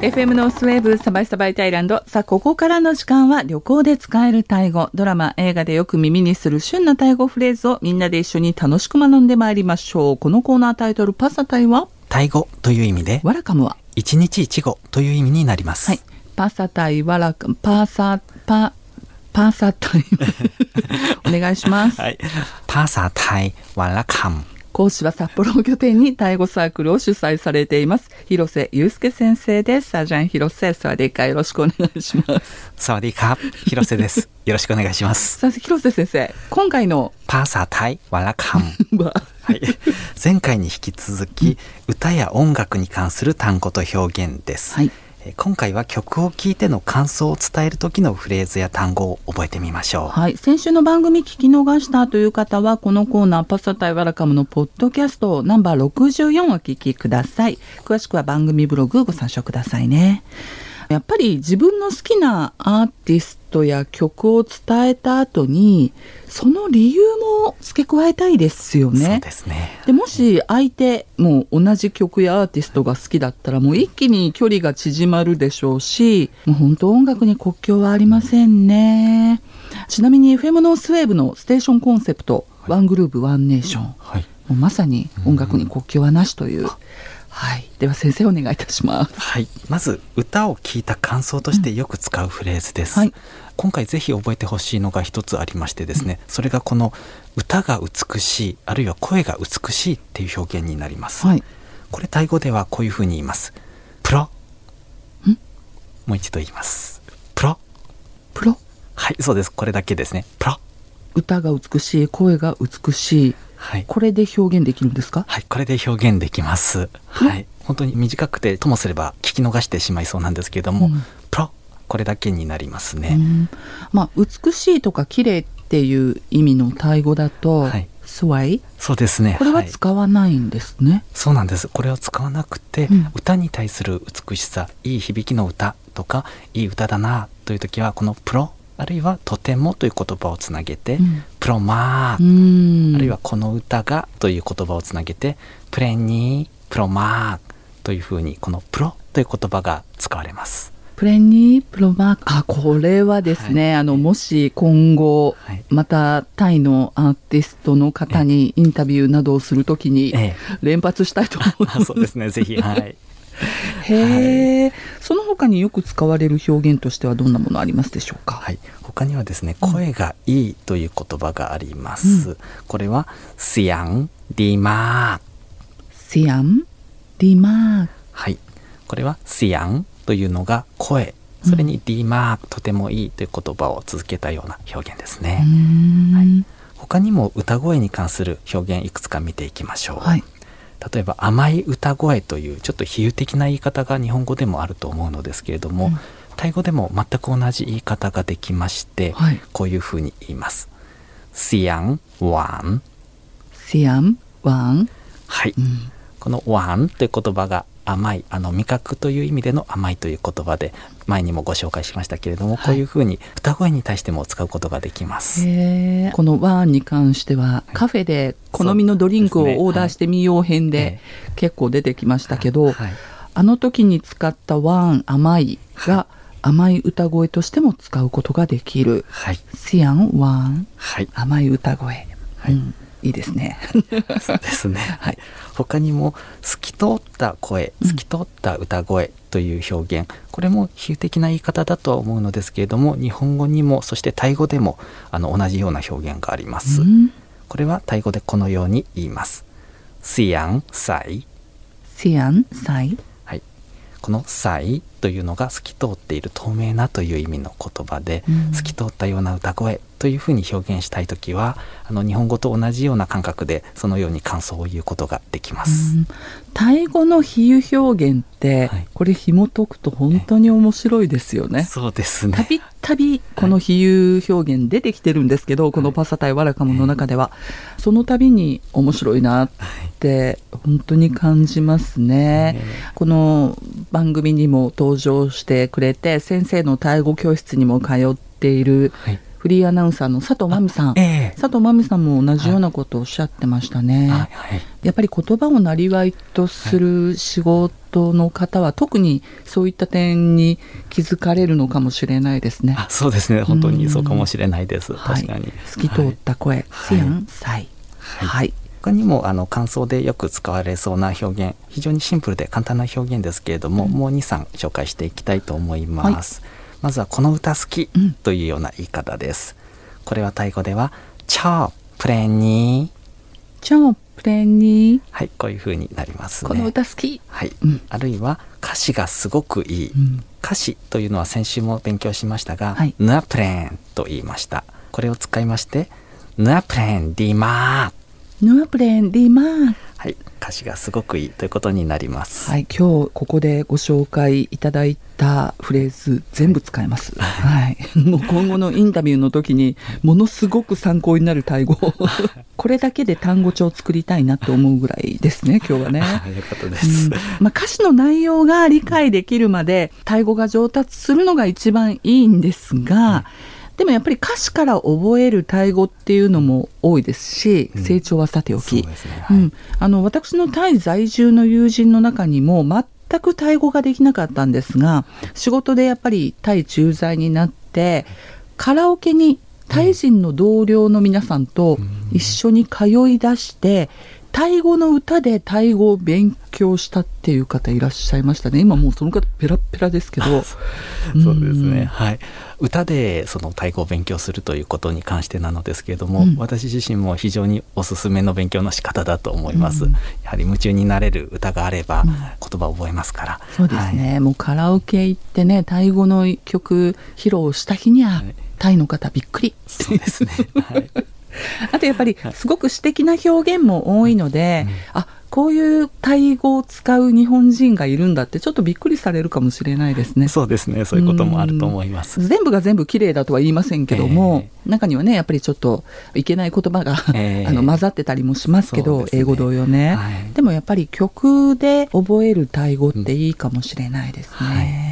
FM のスウェーブサバイサバイタイランド。さあ、ここからの時間は旅行で使えるタイ語。ドラマ、映画でよく耳にする旬なタイ語フレーズをみんなで一緒に楽しく学んでまいりましょう。このコーナータイトル、パサタイは？タイ語という意味で、ワラカムは一日一語という意味になります。はい。パサタイ、ワラカム、パサ、パ、パサタイ。お願いします。はい。パーサータイワラカム。講師は札幌を拠点にタイ語サークルを主催されています。広瀬祐介先生です。サージャン広瀬、スワディカよろしくお願いします。サワディーカー広瀬です。よろしくお願いします。さあ、広瀬先生、今回のパーサータイワラカム。は、はい。前回に引き続き、歌や音楽に関する単語と表現です。はい。え今回は曲を聴いての感想を伝える時のフレーズや単語を覚えてみましょう。はい。先週の番組聞き逃したという方は、このコーナー、パサタイワラカムのポッドキャストナンバー64をお聞きください。詳しくは番組ブログご参照くださいね。やっぱり自分の好きなアーティストや曲を伝えた後に、その理由も付け加えたいですよね。そうですね。でもし相手もう同じ曲やアーティストが好きだったらもう一気に距離が縮まるでしょうしもう本当音楽に国境はありませんねちなみに FM のスウェーブのステーションコンセプト、ワングループワンネーション、もはい。うまさに音楽に国境はなしという、はいでは先生お願いいたします。はい、まず歌を聴いた感想としてよく使うフレーズです、はい。今回ぜひ覚えてほしいのが一つありましてですね、それがこの歌が美しいあるいは声が美しいっていう表現になります、はい。これタイ語ではこういうふうに言います。プロ。ん。もう一度言います。プロ。プロ？はいそうです。これだけですね。プロ。歌が美しい声が美しいはいこれで表現できるんですか？はい、これで表現できます。はい、本当に短くてともすれば聞き逃してしまいそうなんですけれども、うんプロこれだけになりますね。うんまあ美しいとか綺麗っていう意味のタイ語だと、はいスワイ？そうですね。これはい使わないんですね。そうなんです。これを使わなくて、うん歌に対する美しさ、いい響きの歌とか、いい歌だなという時はこのプロあるいはとてもという言葉をつなげて、うん。プロマうー、ん。あるいはこの歌がという言葉をつなげて、プレニー、プロマーというふうにこのプロという言葉が使われます。プレニープロマーク。あこれはですね、あのもし今後、はい。またタイのアーティストの方にインタビューなどをするときにええ。連発したいと思います。あそうですね。ぜひ、はい。へえ、その他によく使われる表現としてはどんなものありますでしょうか？はい、他にはですね、声がいいという言葉があります。これは、シアン、ディマー。シアンディマークはい。これは、シアンというのが声。それにディマーク、とてもいいという言葉を続けたような表現ですね。うーん他にも歌声に関する表現いくつか見ていきましょう。はい。例えば甘い歌声というちょっと比喩的な言い方が日本語でもあると思うのですけれども、うん。タイ語でも全く同じ言い方ができまして、はい。こういうふうに言います。シアンワン。シアンワン、はい、うん。このワンという言葉が甘いあの味覚という意味での甘いという言葉で前にもご紹介しましたけれども、はい。こういうふうに歌声に対しても使うことができます。このワンに関してはカフェで好みのドリンクをオーダーしてみよう編でえ結構出てきましたけど、はい。あの時に使ったワン甘いが甘い歌声としても使うことができる。はい。シアンワン。はい。甘い歌声、はい。うんいいですね。そうですね。はい他にも透き通った声、透き通った歌声という表現、これも比喩的な言い方だとは思うのですけれども、日本語にもそしてタイ語でもあの同じような表現があります。うんこれはタイ語でこのように言います。シアンサイ。シアンサイはい。このサイというのが透き通っている透明なという意味の言葉で、うん透き通ったような歌声というふうに表現したいときは、あの日本語と同じような感覚でそのように感想を言うことができます。うんタイ語の比喩表現って、はいこれ紐解くと本当に面白いですよね。そうですね。たびたびこの比喩表現出てきてるんですけど、このパサタイワラカムの中では、その度に面白いなって本当に感じますね。この番組にも登場してくれて先生のタイ語教室にも通っているはい。フリーアナウンサーの佐藤真美さん、ええ。佐藤真美さんも同じようなことをおっしゃってましたね。はい。はいやっぱり言葉をなりわいとする仕事の方は、特にそういった点に気づかれるのかもしれないですね。あそうですね。本当にそうかもしれないです、はい。確かに。透き通った声、はい。シアン、サイ。はい。はい。他にもあの感想でよく使われそうな表現非常にシンプルで簡単な表現ですけれども、うん。もう23紹介していきたいと思います、まずはこの歌好きうん。というような言い方です、これはタイ語ではチョープレニー。チョープレニー、はいこういう風になりますね。この歌好き。はい、うん。あるいは歌詞がすごくいい、うん。歌詞というのは先週も勉強しましたが、はい。ヌアプレンと言いました。これを使いましてヌアプレンディマーヌアプレンディマー。はい歌詞がすごくいいということになります、はい、今日ここでご紹介いただいたフレーズ全部使えます。はい、もう今後のインタビューの時にものすごく参考になるタイ語。これだけで単語帳を作りたいなと思うぐらいですね。今日はね。あ よかったです、うんまあ、歌詞の内容が理解できるまでタイ語が上達するのが一番いいんですが、でもやっぱり歌詞から覚えるタイ語っていうのも多いですし、うん。成長はさておき、うん、あの私のタイ在住の友人の中にも全くタイ語ができなかったんですが仕事でやっぱりタイ駐在になってカラオケにタイ人の同僚の皆さんと一緒に通い出してタイ語の歌でタイ語を勉強したっていう方いらっしゃいましたね。今もうその方ペラッペラですけど。そうですうん。ね、はい。歌でそのタイ語を勉強するということに関してなのですけれども、うん。私自身も非常におすすめの勉強の仕方だと思います、うん。やはり夢中になれる歌があればうん。言葉を覚えますから、そうですね、もうカラオケ行ってねタイ語の曲披露した日には、はい。タイの方びっくり。そうですね、はい あとやっぱりすごく詩的な表現も多いので、あこういうタイ語を使う日本人がいるんだってちょっとびっくりされるかもしれないですね。そうですね。そういうこともあると思います、全部が全部綺麗だとは言いませんけども、中にはねやっぱりちょっといけない言葉が、ええ。あの混ざってたりもしますけどね。英語同様ね、はい。でもやっぱり曲で覚えるタイ語っていいかもしれないですね。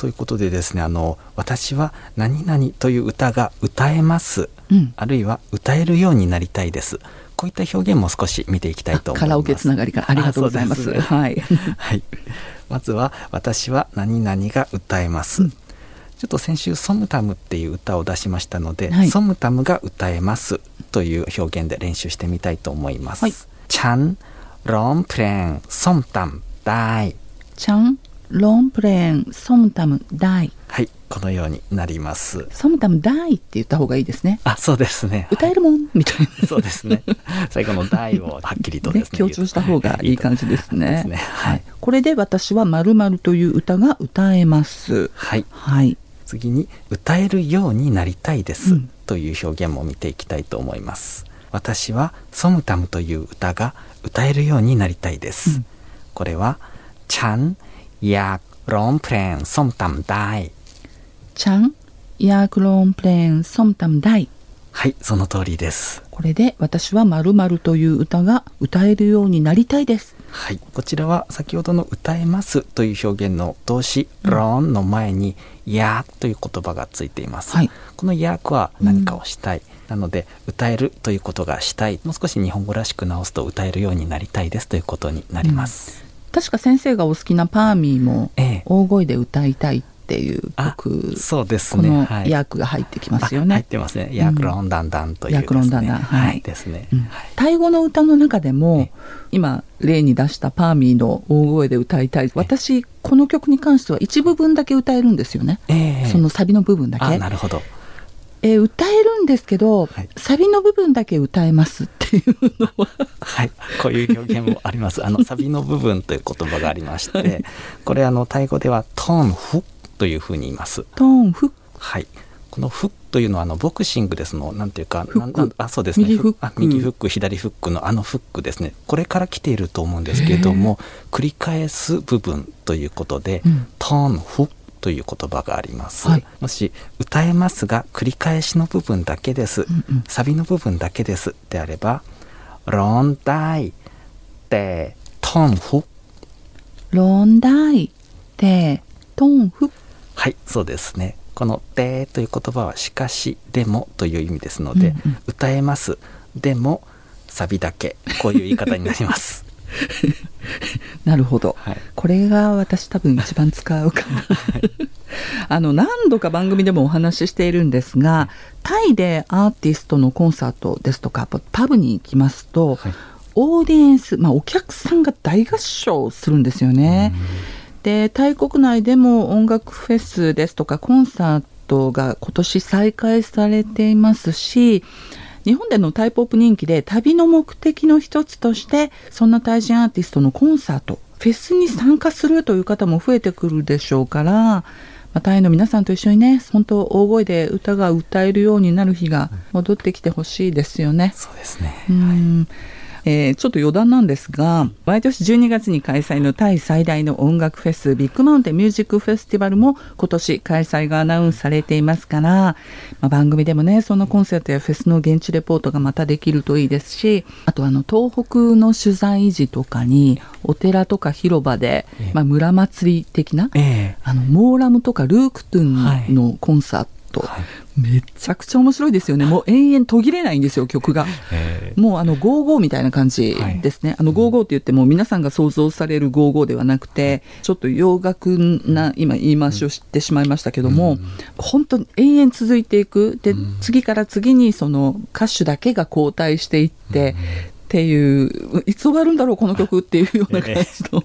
ということでですねあの私は何々という歌が歌えます。うん。あるいは歌えるようになりたいです。こういった表現も少し見ていきたいと思います。カラオケつながりからありがとうございます。す。ねはい。はい、まずは私は何々が歌えます、うん。ちょっと先週ソムタムっていう歌を出しましたので、はい。ソムタムが歌えます。という表現で練習してみたいと思います、はい。ちゃんロンプレンソムタムダイ。チャンロンプレンソムタムダイはいこのようになりますソムタムダイって言った方がいいですね。あそうですね歌えるもん？みたいな。そうですね。最後の大をはっきりとねですね。強調した方がいい感じですね。ですねはいこれで私はまるまるという歌が歌えます。はい。はい。次に歌えるようになりたいです、うんという表現も見ていきたいと思います。私はソムタムという歌が歌えるようになりたいです。うんこれはちゃんやロンプレンソムタム大チャンヤークロンプレンソムタムダイ。はい、その通りです。これで私はまるまるという歌が歌えるようになりたいです。はい、こちらは先ほどの歌えますという表現の動詞ロンの前にやという言葉がついています。はいこのやは何かをしたい。なので歌えるということがしたい。もう少し日本語らしく直すと歌えるようになりたいですということになります。確か先生がお好きなパーミーもええ。大声で歌いたいっていうあ曲、そうですね。このはい。ヤークが入ってきますよあ入っね。てますね。ヤクロンダンダンというですね、ヤクロンダンダンはいですね。うん。はい。タイ語の歌の中でもえ今例に出したパーミーの大声で歌いたい私この曲に関しては一部分だけ歌えるんですよね、ええ。そのサビの部分だあ、けなるほど。えー歌えるんですけど、はい。サビの部分だけ歌えますっていうのは。はい、こういう表現もあります。あのサビの部分という言葉がありまして、これあのタイ語ではトーンフというふうに言います。トーンフ。ッはい。このフッというのはあのボクシングですのなんていうかあそうですね。右フック。あ右フック左フックのあのフックですね。これから来ていると思うんですけれども繰り返す部分ということで、うん。トーンフ。ックという言葉があります、はい。もし歌えますが繰り返しの部分だけです、うんうん。サビの部分だけですであればロンダイでトーンフロンダイテトーンフッはいそうですね。この「で」という言葉は「しかし」「でも」という意味ですので、うんうん。歌えます。でもサビだけ。こういう言い方になります。なるほど。はい、これが私多分一番使うかな。あの何度か番組でもお話ししているんですが、タイでアーティストのコンサートですとかパブに行きますと、はいオーディエンス、まあ、お客さんが大合唱するんですよね。でタイ国内でも音楽フェスですとかコンサートが今年再開されていますし日本でのタイポップ人気で旅の目的の一つとしてそんなタイ人アーティストのコンサートフェスに参加するという方も増えてくるでしょうから、まあ、タイの皆さんと一緒にね本当大声で歌が歌えるようになる日が戻ってきてほしいですよね。そうですね、うんえーちょっと余談なんですが毎年12月に開催のタイ最大の音楽フェスビッグマウンテンミュージックフェスティバルも今年開催がアナウンスされていますから、まあ、番組でもねそのコンサートやフェスの現地レポートがまたできるといいですしあとあの東北の取材時とかにお寺とか広場でええ、まあ、村祭り的なええ。あのモーラムとかルークトゥンのコンサート、はいめちゃくちゃ面白いですよね。もう延々途切れないんですよ曲が。ええもうあのゴーゴーみたいな感じですね。あのゴーゴーって言っても皆さんが想像されるゴーゴーではなくて、ちょっと洋楽な今言い回しをしてしまいましたけども、本当に延々続いていく。で、次から次にその歌手だけが交代していって、っていう、いつ終わるんだろうこの曲っていうような感じの。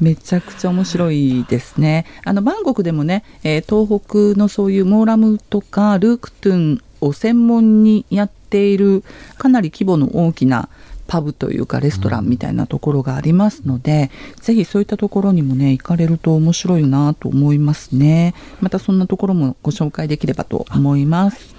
めちゃくちゃ面白いですね。あのバンコクでもね、えー東北のそういうモーラムとかルークトゥンを専門にやっているかなり規模の大きなパブというかレストランみたいなところがありますので、ぜひそういったところにもね行かれると面白いなと思いますね。またそんなところもご紹介できればと思います。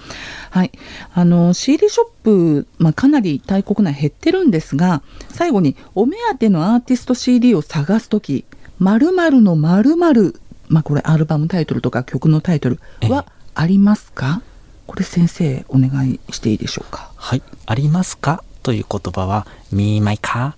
はい、あの CD ショップ、まあ、かなりタイ国内減ってるんですが最後にお目当てのアーティスト CD を探す時〇〇の〇〇まあこれアルバムタイトルとか曲のタイトルはありますか？これ先生お願いしていいでしょうか？はい、ありますか？という言葉は me my car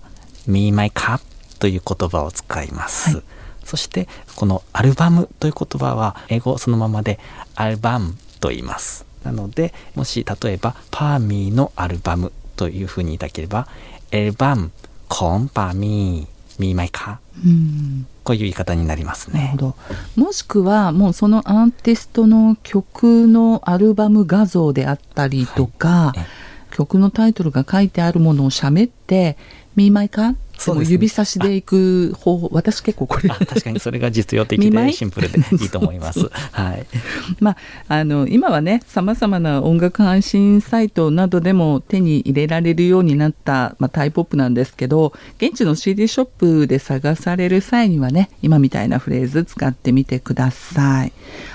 me my car という言葉を使います、はい。そしてこのアルバムという言葉は英語そのままでアルバムと言います。なのでもし例えばパーミーのアルバムというふうに言いたければエルバムコンパーミー me my car うん。こういう言い方になりますね。なるほど。もしくはもうそのアーティストの曲のアルバム画像であったりとか、え曲のタイトルが書いてあるものをしゃべって「見舞いか?」そうね。指差しでいく方法私結構これ。あ確かにそれが実用的でシンプルでいいと思います。はい。まあ、あの今はねさまざまな音楽配信サイトなどでも手に入れられるようになった、まあ、タイポップなんですけど現地の CD ショップで探される際にはね今みたいなフレーズ使ってみてください。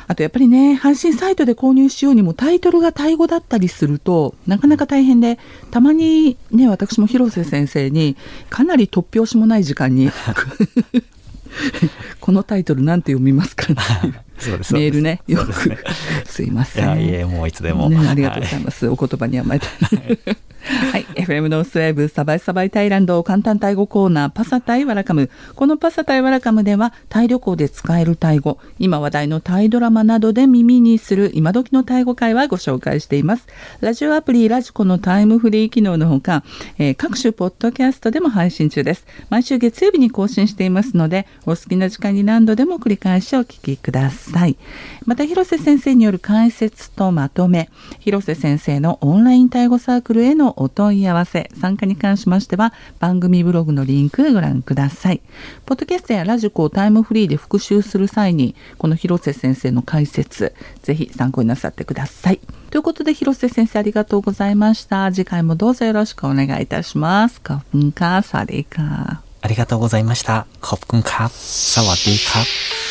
あとやっぱりね配信サイトで購入しようにもタイトルがタイ語だったりするとなかなか大変でたまにね私も広瀬先生にかなり突拍子もない時間に このタイトルなんて読みますか そうですメールね、よそうですねく。すいまいせん。やいえもういつでも、ね、ありがとうございます。お言葉に甘えて。はい。FM ノースウェーブサバイサバイタイランド簡単タイ語コーナーパサタイワラカム。このパサタイワラカムではタイ旅行で使えるタイ語、今話題のタイドラマなどで耳にする今時のタイ語会はご紹介しています。ラジオアプリラジコのタイムフリー機能のほか、えー各種ポッドキャストでも配信中です。毎週月曜日に更新していますので、お好きな時間に何度でも繰り返しお聞きください。また広瀬先生による解説とまとめ。広瀬先生のオンラインタイ語サークルへのお問い合わせ。参加に関しましては番組ブログのリンクご覧ください。ポッドキャストやラジコをタイムフリーで復習する際にこの広瀬先生の解説ぜひ参考になさってください。ということで広瀬先生ありがとうございました。次回もどうぞよろしくお願いいたします。カフンカサリカありがとうございました。ขอบคุณครับ。สวัสดีครับ